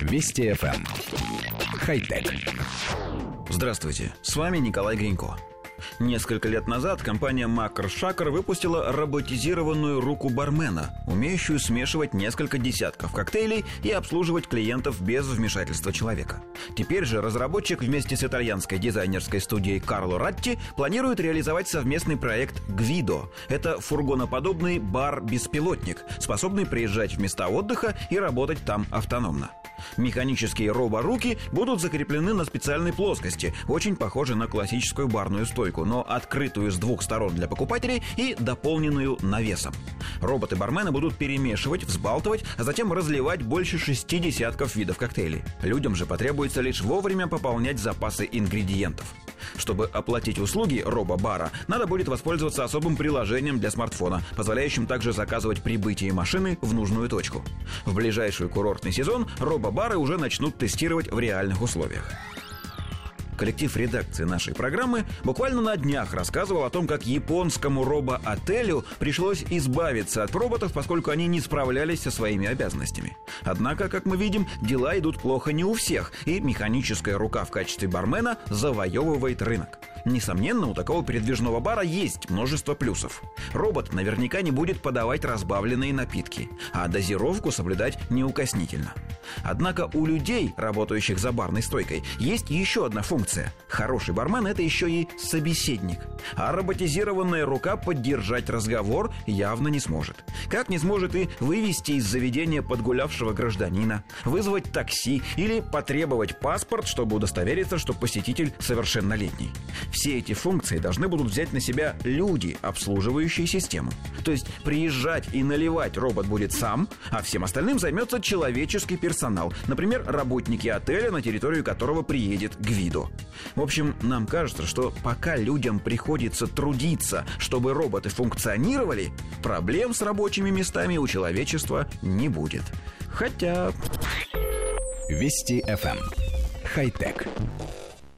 Вести FM. Эм. Хай-тек. Здравствуйте, с вами Николай Гринько. Несколько лет назад компания Макр Шакер выпустила роботизированную руку бармена, умеющую смешивать несколько десятков коктейлей и обслуживать клиентов без вмешательства человека. Теперь же разработчик вместе с итальянской дизайнерской студией Карло Ратти планирует реализовать совместный проект Гвидо. Это фургоноподобный бар-беспилотник, способный приезжать в места отдыха и работать там автономно. Механические роборуки будут закреплены на специальной плоскости, очень похожей на классическую барную стойку, но открытую с двух сторон для покупателей и дополненную навесом. Роботы-бармены будут перемешивать, взбалтывать, а затем разливать больше шести десятков видов коктейлей. Людям же потребуется лишь вовремя пополнять запасы ингредиентов. Чтобы оплатить услуги робо-бара, надо будет воспользоваться особым приложением для смартфона, позволяющим также заказывать прибытие машины в нужную точку. В ближайший курортный сезон робо-бары уже начнут тестировать в реальных условиях коллектив редакции нашей программы буквально на днях рассказывал о том, как японскому робо-отелю пришлось избавиться от роботов, поскольку они не справлялись со своими обязанностями. Однако, как мы видим, дела идут плохо не у всех, и механическая рука в качестве бармена завоевывает рынок. Несомненно, у такого передвижного бара есть множество плюсов. Робот наверняка не будет подавать разбавленные напитки, а дозировку соблюдать неукоснительно. Однако у людей, работающих за барной стойкой, есть еще одна функция. Хороший бармен – это еще и собеседник. А роботизированная рука поддержать разговор явно не сможет. Как не сможет и вывести из заведения подгулявшего гражданина, вызвать такси или потребовать паспорт, чтобы удостовериться, что посетитель совершеннолетний. Все эти функции должны будут взять на себя люди, обслуживающие систему. То есть приезжать и наливать робот будет сам, а всем остальным займется человеческий персонал. Например, работники отеля, на территорию которого приедет Гвидо. В общем, нам кажется, что пока людям приходится трудиться, чтобы роботы функционировали, проблем с рабочими местами у человечества не будет. Хотя... Вести FM. Эм. Хай-тек.